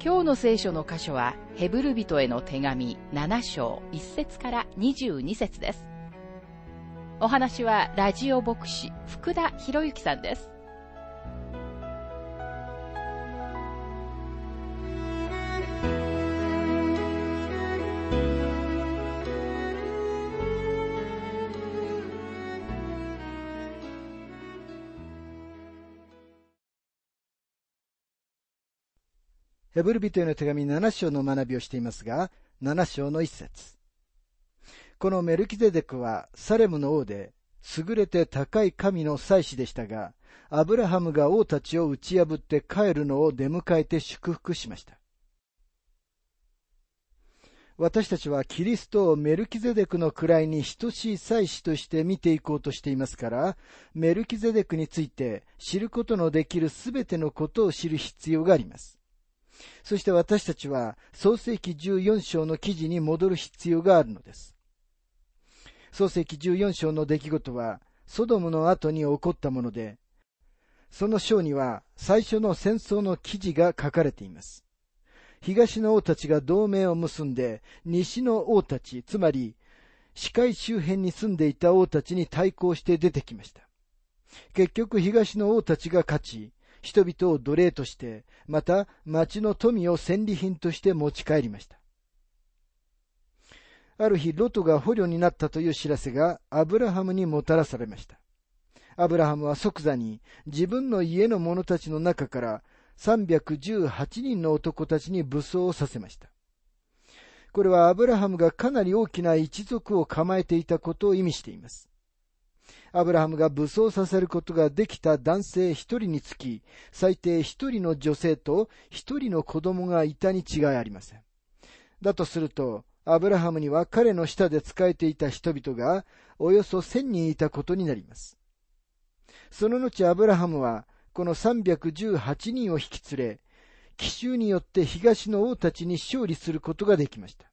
今日の聖書の箇所はヘブル人への手紙7章1節から22節です。お話はラジオ牧師福田博之さんです。ヘブル人への手紙7章の学びをしていますが、7章の一節。このメルキゼデクはサレムの王で、優れて高い神の祭司でしたが、アブラハムが王たちを打ち破って帰るのを出迎えて祝福しました。私たちはキリストをメルキゼデクの位に等しい祭司として見ていこうとしていますから、メルキゼデクについて知ることのできるすべてのことを知る必要があります。そして私たちは創世記14章の記事に戻る必要があるのです。創世記14章の出来事はソドムの後に起こったもので、その章には最初の戦争の記事が書かれています。東の王たちが同盟を結んで、西の王たち、つまり、視界周辺に住んでいた王たちに対抗して出てきました。結局東の王たちが勝ち、人々を奴隷として、また町の富を戦利品として持ち帰りました。ある日、ロトが捕虜になったという知らせがアブラハムにもたらされました。アブラハムは即座に自分の家の者たちの中から318人の男たちに武装をさせました。これはアブラハムがかなり大きな一族を構えていたことを意味しています。アブラハムが武装させることができた男性一人につき、最低一人の女性と一人の子供がいたに違いありません。だとすると、アブラハムには彼の下で仕えていた人々がおよそ千人いたことになります。その後アブラハムはこの318人を引き連れ、奇襲によって東の王たちに勝利することができました。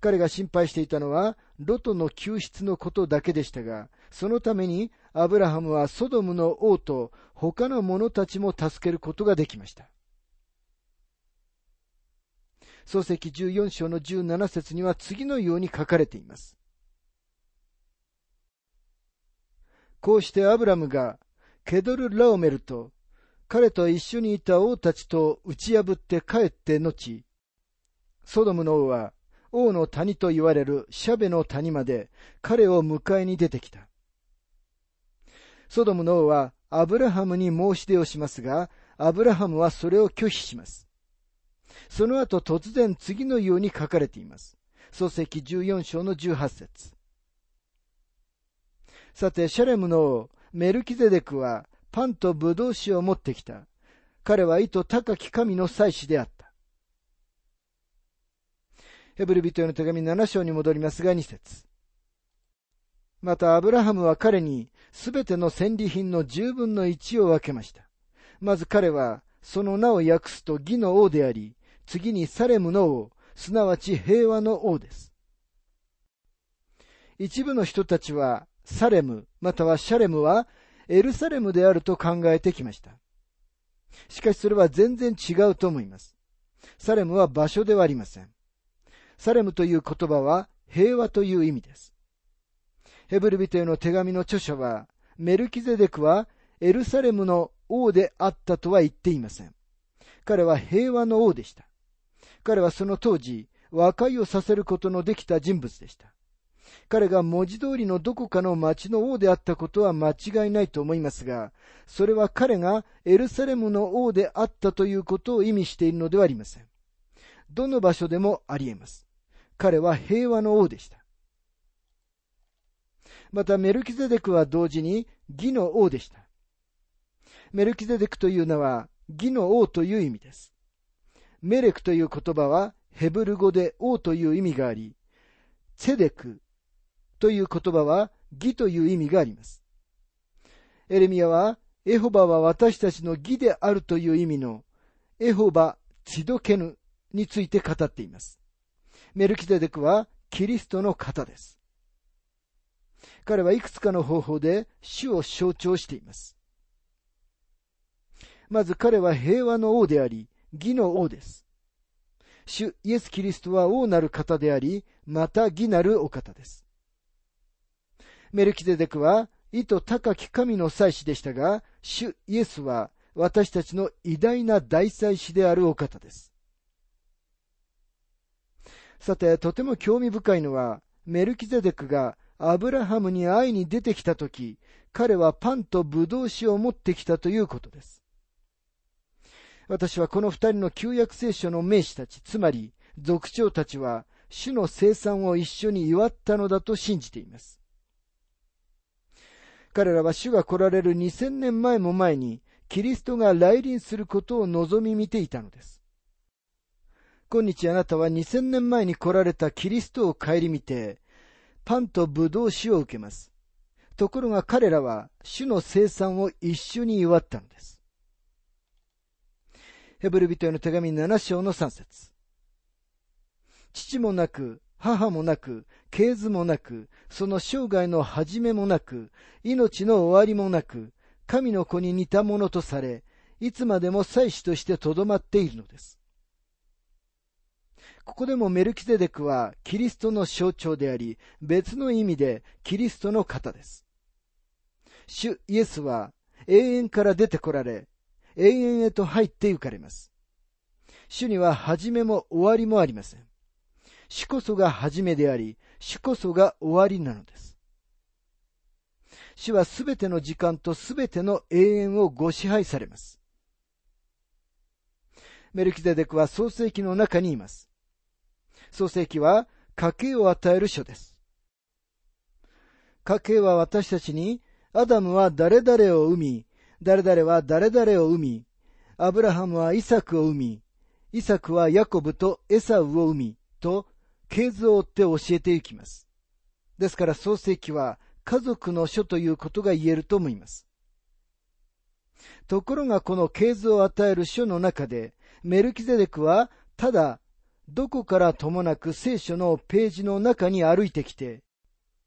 彼が心配していたのは、ロトの救出のことだけでしたが、そのためにアブラハムはソドムの王と他の者たちも助けることができました。漱石14章の17節には次のように書かれています。こうしてアブラムがケドル・ラオメルと彼と一緒にいた王たちと打ち破って帰って後、ソドムの王は王の谷と言われるシャベの谷まで彼を迎えに出てきた。ソドムの王はアブラハムに申し出をしますが、アブラハムはそれを拒否します。その後突然次のように書かれています。漱石14章の18節さて、シャレムの王、メルキゼデクはパンとブドウ酒を持ってきた。彼は意図高き神の祭司であった。ヘブル人への手紙7章に戻りますが2節またアブラハムは彼にすべての戦利品の十分の一を分けました。まず彼はその名を訳すと義の王であり、次にサレムの王、すなわち平和の王です。一部の人たちはサレム、またはシャレムはエルサレムであると考えてきました。しかしそれは全然違うと思います。サレムは場所ではありません。サレムという言葉は平和という意味です。ヘブル人への手紙の著者は、メルキゼデクはエルサレムの王であったとは言っていません。彼は平和の王でした。彼はその当時、和解をさせることのできた人物でした。彼が文字通りのどこかの町の王であったことは間違いないと思いますが、それは彼がエルサレムの王であったということを意味しているのではありません。どの場所でもあり得ます。彼は平和の王でした。またメルキゼデクは同時に義の王でした。メルキゼデクというのは義の王という意味です。メレクという言葉はヘブル語で王という意味があり、ツェデクという言葉は義という意味があります。エレミアは、エホバは私たちの義であるという意味のエホバ・チドケヌについて語っています。メルキゼデクはキリストの方です。彼はいくつかの方法で主を象徴しています。まず彼は平和の王であり、義の王です。主イエス・キリストは王なる方であり、また義なるお方です。メルキゼデクは意図高き神の祭司でしたが、主イエスは私たちの偉大な大祭司であるお方です。さて、とても興味深いのは、メルキゼデクがアブラハムに会いに出てきたとき、彼はパンとブドウ酒を持ってきたということです。私はこの二人の旧約聖書の名士たち、つまり族長たちは、主の生産を一緒に祝ったのだと信じています。彼らは主が来られる2000年前も前に、キリストが来臨することを望み見ていたのです。今日あなたは2000年前に来られたキリストを顧みて、パンとブドウ酒を受けます。ところが彼らは主の生産を一緒に祝ったのです。ヘブル人への手紙7章の3節父もなく、母もなく、系図もなく、その生涯の始めもなく、命の終わりもなく、神の子に似たものとされ、いつまでも祭司としてとどまっているのです。ここでもメルキゼデクはキリストの象徴であり、別の意味でキリストの方です。主イエスは永遠から出てこられ、永遠へと入って行かれます。主には始めも終わりもありません。主こそが始めであり、主こそが終わりなのです。主はすべての時間とすべての永遠をご支配されます。メルキゼデクは創世記の中にいます。創世記は家計を与える書です。家計は私たちに、アダムは誰々を生み、誰々は誰々を生み、アブラハムはイサクを生み、イサクはヤコブとエサウを生み、と、系図を追って教えていきます。ですから創世記は家族の書ということが言えると思います。ところがこの系図を与える書の中で、メルキゼデクはただどこからともなく聖書のページの中に歩いてきて、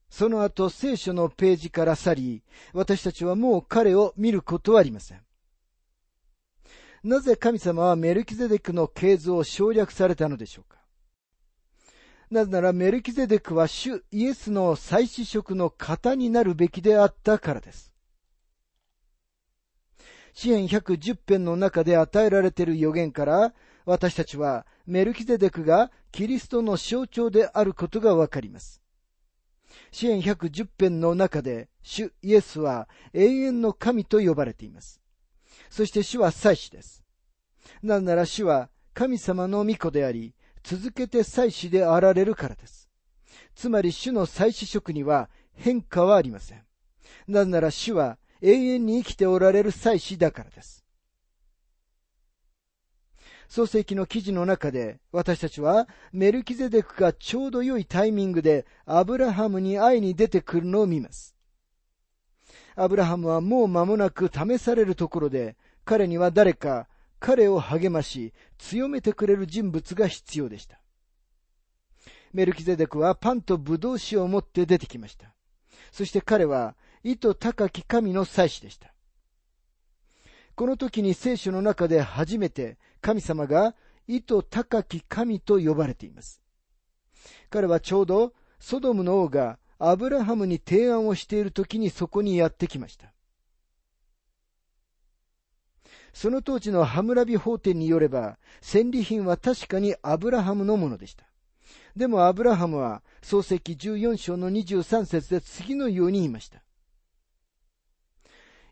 その後聖書のページから去り、私たちはもう彼を見ることはありません。なぜ神様はメルキゼデクの系図を省略されたのでしょうかなぜならメルキゼデクは主イエスの祭司職の型になるべきであったからです。支援110編の中で与えられている予言から、私たちはメルキゼデクがキリストの象徴であることがわかります。支援110編の中で、主イエスは永遠の神と呼ばれています。そして主は祭司です。なぜなら主は神様の御子であり、続けて祭司であられるからです。つまり主の祭司職には変化はありません。なぜなら主は永遠に生きておられる祭司だからです。創世記の記事の中で私たちはメルキゼデクがちょうど良いタイミングでアブラハムに会いに出てくるのを見ます。アブラハムはもう間もなく試されるところで彼には誰か彼を励まし、強めてくれる人物が必要でした。メルキゼデクはパンとブドウ酒を持って出てきました。そして彼は、意図高き神の祭司でした。この時に聖書の中で初めて神様が意図高き神と呼ばれています。彼はちょうどソドムの王がアブラハムに提案をしている時にそこにやってきました。その当時のハムラビ法典によれば、戦利品は確かにアブラハムのものでした。でもアブラハムは、創世記14章の23節で次のように言いました。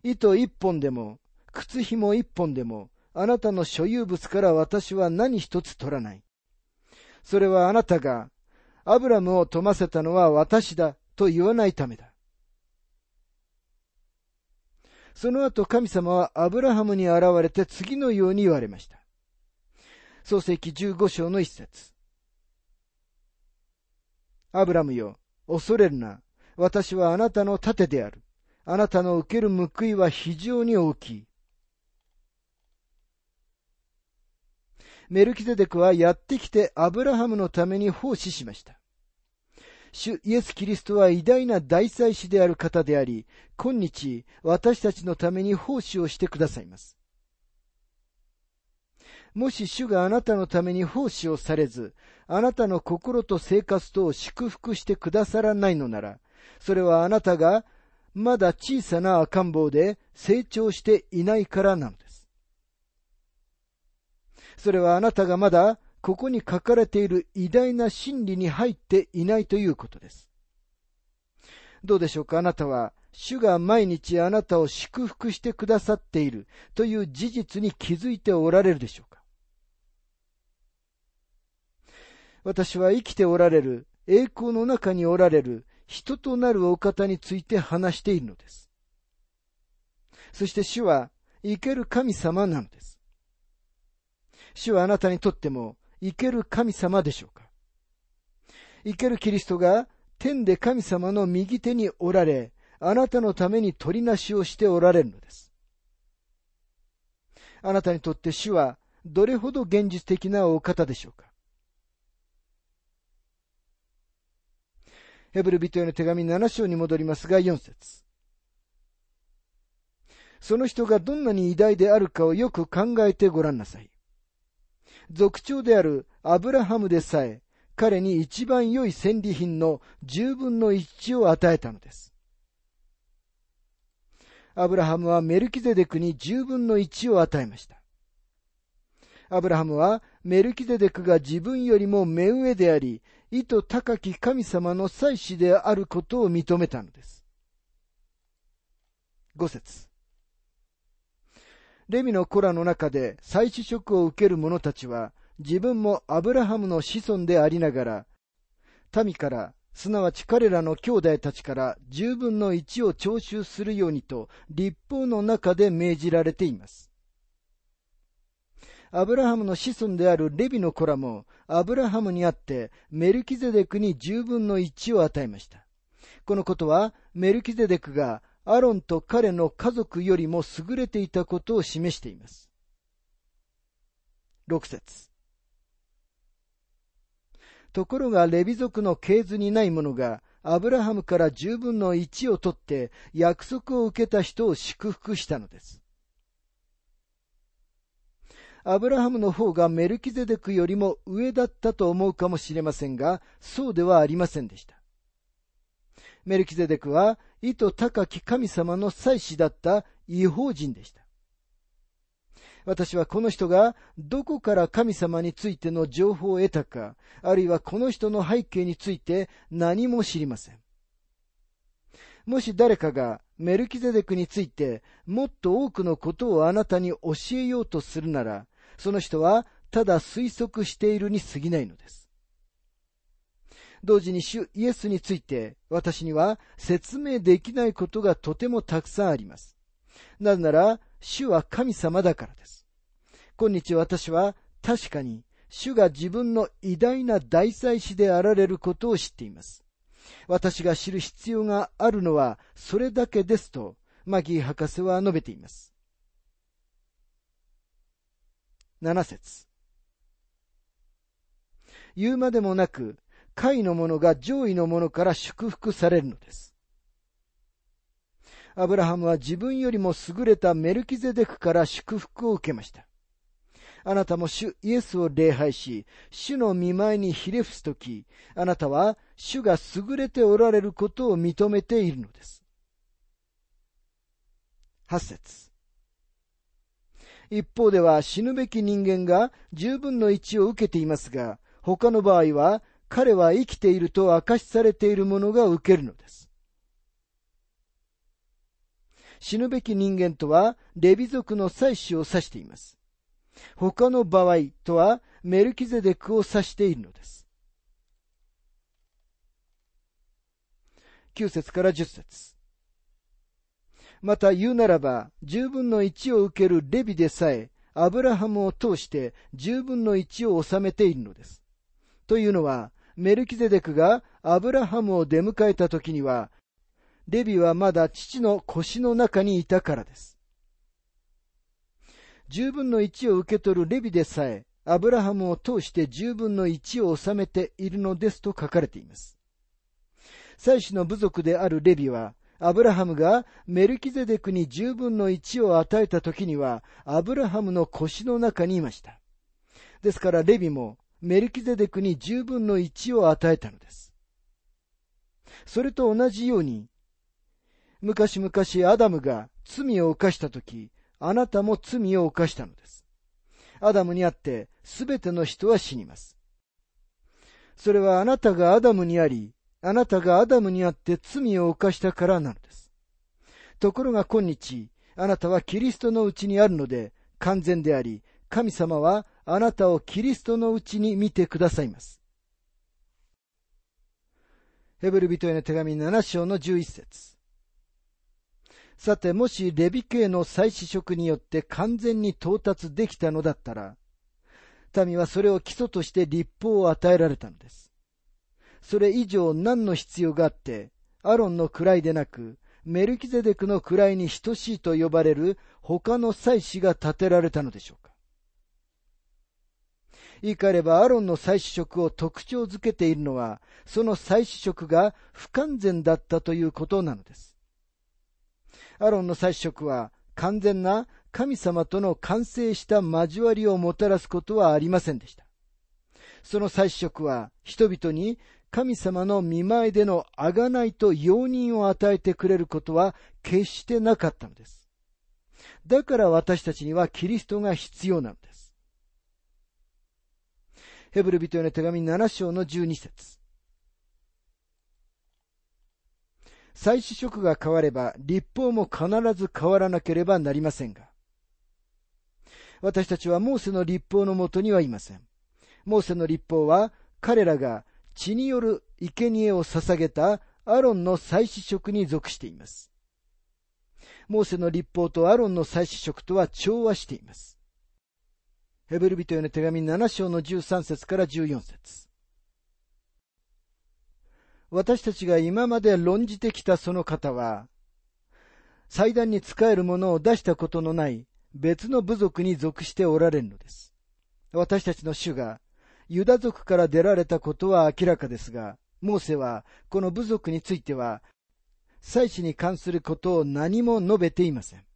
糸一本でも、靴紐一本でも、あなたの所有物から私は何一つ取らない。それはあなたが、アブラムを富ませたのは私だと言わないためだ。その後神様はアブラハムに現れて次のように言われました。創世記15章の一節。アブラムよ、恐れるな。私はあなたの盾である。あなたの受ける報いは非常に大きい。メルキゼデクはやってきてアブラハムのために奉仕しました。主イエス・キリストは偉大な大祭司である方であり、今日私たちのために奉仕をしてくださいます。もし主があなたのために奉仕をされず、あなたの心と生活とを祝福してくださらないのなら、それはあなたがまだ小さな赤ん坊で成長していないからなのです。それはあなたがまだここに書かれている偉大な真理に入っていないということです。どうでしょうか？あなたは、主が毎日あなたを祝福してくださっているという事実に気づいておられるでしょうか？私は生きておられる、栄光の中におられる人となるお方について話しているのです。そして主は生ける神様なのです。主はあなたにとっても生ける神様でしょうか？生けるキリストが天で神様の右手におられ、あなたのために取りなしをしておられるのです。あなたにとって主はどれほど現実的なお方でしょうか？ヘブル人への手紙7章に戻りますが4節その人がどんなに偉大であるかをよく考えてごらんなさい。族長であるアブラハムでさえ、彼に一番良い戦利品の十分の一を与えたのです。アブラハムはメルキゼデクに十分の一を与えました。アブラハムはメルキゼデクが自分よりも目上であり、意図高き神様の祭司であることを認めたのです。五節レミの子らの中で祭祀職を受ける者たちは、自分もアブラハムの子孫でありながら、民から、すなわち彼らの兄弟たちから十分の一を徴収するようにと、立法の中で命じられています。アブラハムの子孫であるレビの子らも、アブラハムにあって、メルキゼデクに十分の一を与えました。このことは、メルキゼデクがアロンと彼の家族よりも優れていたことを示しています。六節ところがレビ族の系図にない者がアブラハムから十分の一を取って約束を受けた人を祝福したのです。アブラハムの方がメルキゼデクよりも上だったと思うかもしれませんが、そうではありませんでした。メルキゼデクは意図高き神様の祭司だった違法人でした。私はこの人がどこから神様についての情報を得たか、あるいはこの人の背景について何も知りません。もし誰かがメルキゼデクについてもっと多くのことをあなたに教えようとするなら、その人はただ推測しているに過ぎないのです。同時に主イエスについて私には説明できないことがとてもたくさんあります。なぜなら、主は神様だからです。今日私は確かに主が自分の偉大な大祭司であられることを知っています。私が知る必要があるのはそれだけですと、マギー博士は述べています。7節言うまでもなく、下位の者が上位の者から祝福されるのです。アブラハムは自分よりも優れたメルキゼデクから祝福を受けました。あなたも主イエスを礼拝し、主の見舞いにひれ伏すとき、あなたは主が優れておられることを認めているのです。八節一方では死ぬべき人間が十分の一を受けていますが、他の場合は彼は生きていると明かしされているものが受けるのです。死ぬべき人間とは、レビ族の祭司を指しています。他の場合とは、メルキゼデクを指しているのです。9節から10節また言うならば、十分の一を受けるレビでさえ、アブラハムを通して十分の一を収めているのです。というのは、メルキゼデクがアブラハムを出迎えた時には、レビはまだ父の腰の中にいたからです。十分の一を受け取るレビでさえ、アブラハムを通して十分の一を収めているのですと書かれています。祭司の部族であるレビは、アブラハムがメルキゼデクに十分の一を与えた時には、アブラハムの腰の中にいました。ですからレビもメルキゼデクに十分の一を与えたのです。それと同じように、昔々アダムが罪を犯した時、あなたも罪を犯したのです。アダムにあってすべての人は死にます。それはあなたがアダムにあり、あなたがアダムにあって罪を犯したからなのです。ところが今日、あなたはキリストのうちにあるので完全であり、神様はあなたをキリストのうちに見てくださいます。ヘブル人への手紙7章の11節さて、もしレビ系の祭祀職によって完全に到達できたのだったら、民はそれを基礎として立法を与えられたのです。それ以上何の必要があって、アロンの位でなく、メルキゼデクの位に等しいと呼ばれる他の祭司が建てられたのでしょうか。言い換えればアロンの祭司職を特徴づけているのは、その祭司職が不完全だったということなのです。アロンの祭司職は完全な神様との完成した交わりをもたらすことはありませんでした。その祭司職は人々に神様の見舞いでの贖いと容認を与えてくれることは決してなかったのです。だから私たちにはキリストが必要なのです。ヘブル人への手紙7章の12節祭祀職が変われば、立法も必ず変わらなければなりませんが、私たちはモーセの立法のもとにはいません。モーセの立法は、彼らが血による生贄を捧げたアロンの祭祀職に属しています。モーセの立法とアロンの祭祀職とは調和しています。ヘブル人への手紙7章の13節から14節私たちが今まで論じてきたその方は、祭壇に仕えるものを出したことのない別の部族に属しておられるのです。私たちの主がユダ族から出られたことは明らかですが、モーセはこの部族については、祭祀に関することを何も述べていません。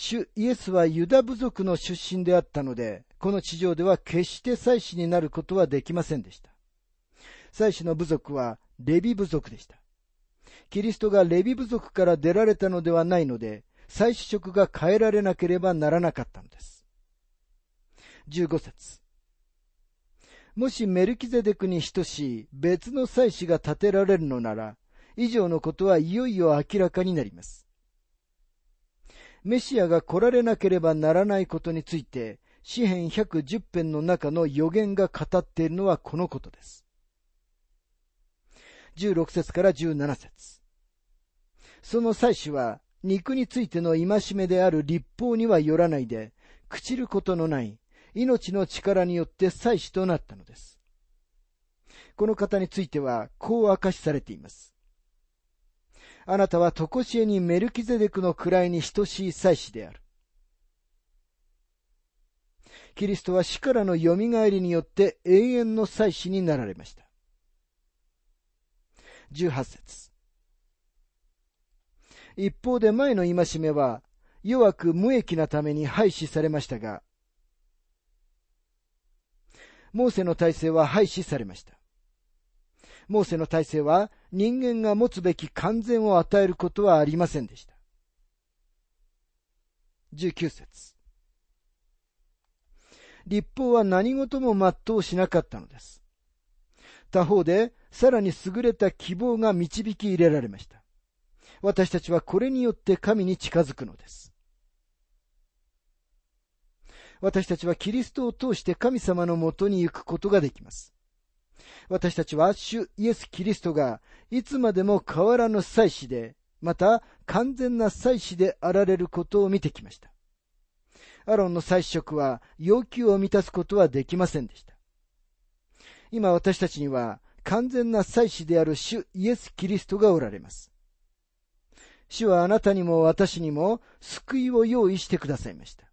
主イエスはユダ部族の出身であったので、この地上では決して祭祀になることはできませんでした。祭司の部族はレビ部族でした。キリストがレビ部族から出られたのではないので、祭司職が変えられなければならなかったのです。15節もしメルキゼデクに等しい別の祭司が建てられるのなら、以上のことはいよいよ明らかになります。メシアが来られなければならないことについて、詩編110編の中の予言が語っているのはこのことです。16節から17節その祭司は、肉についての戒めである立法にはよらないで、朽ちることのない命の力によって祭司となったのです。この方については、こう明かしされています。あなたは常しえにメルキゼデクの位に等しい祭司である。キリストは死からの蘇りによって永遠の祭司になられました。18節一方で前の戒めは弱く無益なために廃止されましたが、モーセの体制は廃止されました。モーセの体制は人間が持つべき完全を与えることはありませんでした。19節立法は何事も全うしなかったのです。他方で、さらに優れた希望が導き入れられました。私たちはこれによって神に近づくのです。私たちはキリストを通して神様のもとに行くことができます。私たちは主イエス・キリストがいつまでも変わらぬ祭司でまた完全な祭司であられることを見てきました。アロンの祭司職は要求を満たすことはできませんでした。今私たちには完全な祭司である主イエス・キリストがおられます。主はあなたにも私にも救いを用意してくださいました。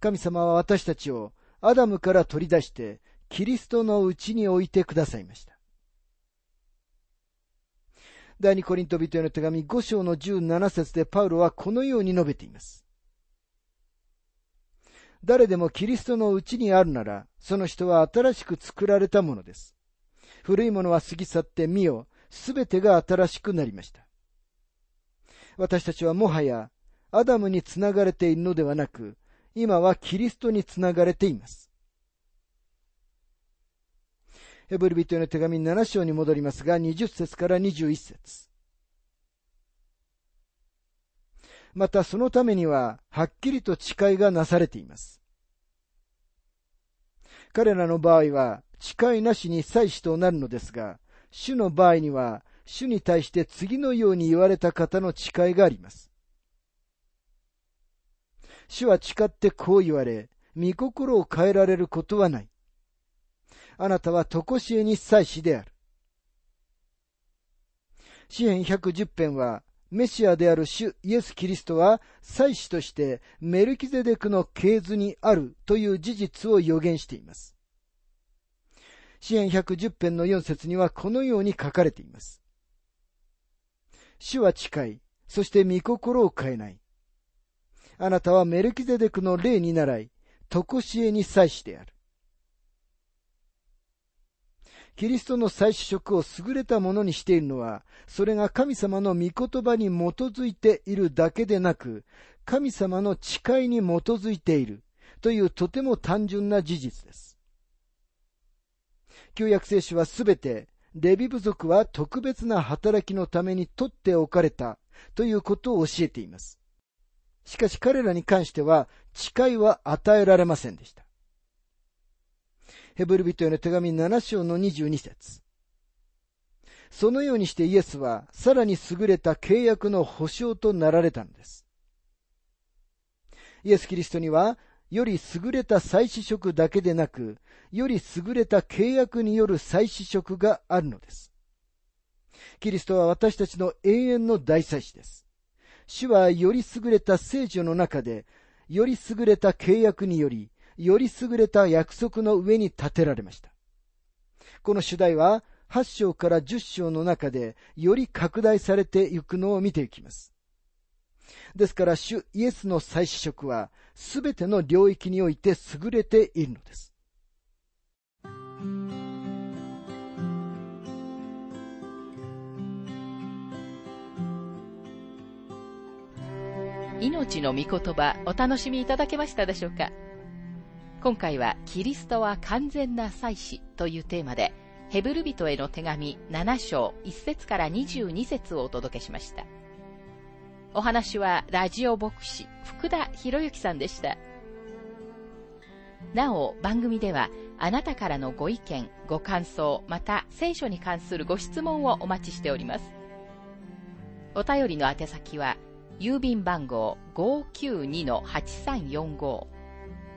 神様は私たちをアダムから取り出してキリストのうちに置いてくださいました。第二コリント人への手紙5章の17節でパウロはこのように述べています。誰でもキリストのうちにあるなら、その人は新しく作られたものです。古いものは過ぎ去って見よ、すべてが新しくなりました。私たちはもはや、アダムにつながれているのではなく、今はキリストにつながれています。ヘブル人への手紙7章に戻りますが、20節から21節またそのためには、はっきりと誓いがなされています。彼らの場合は、誓いなしに祭司となるのですが、主の場合には、主に対して次のように言われた方の誓いがあります。主は誓ってこう言われ、御心を変えられることはない。あなたは常しえに祭司である。詩篇110編は、メシアである主イエス・キリストは祭司としてメルキゼデクの系図にあるという事実を予言しています。詩篇110編の4節にはこのように書かれています。主は近い、そして御心を変えない。あなたはメルキゼデクの霊に習い、常しえに祭司である。キリストの祭司職を優れたものにしているのは、それが神様の御言葉に基づいているだけでなく、神様の誓いに基づいているというとても単純な事実です。旧約聖書はすべて、レビ部族は特別な働きのために取っておかれたということを教えています。しかし彼らに関しては誓いは与えられませんでした。ヘブル人への手紙7章の22節そのようにしてイエスはさらに優れた契約の保証となられたのです。イエス・キリストには、より優れた祭司職だけでなく、より優れた契約による祭司職があるのです。キリストは私たちの永遠の大祭司です。主はより優れた聖女の中で、より優れた契約により、より優れた約束の上に立てられました。この主題は8章から10章の中でより拡大されていくのを見ていきます。ですから主イエスの再試食はすべての領域において優れているのです。命の御言葉お楽しみいただけましたでしょうか？今回はキリストは完全な祭司というテーマで、ヘブル人への手紙7章1節から22節をお届けしました。お話はラジオ牧師福田博之さんでした。なお、番組ではあなたからのご意見、ご感想、また聖書に関するご質問をお待ちしております。お便りの宛先は、郵便番号592-8345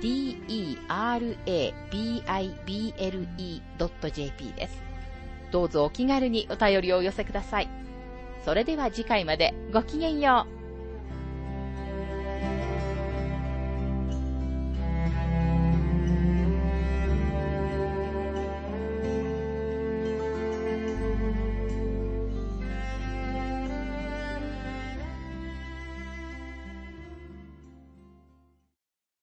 derabible.jp です。どうぞお気軽にお便りをお寄せください。それでは次回までごきげんよう。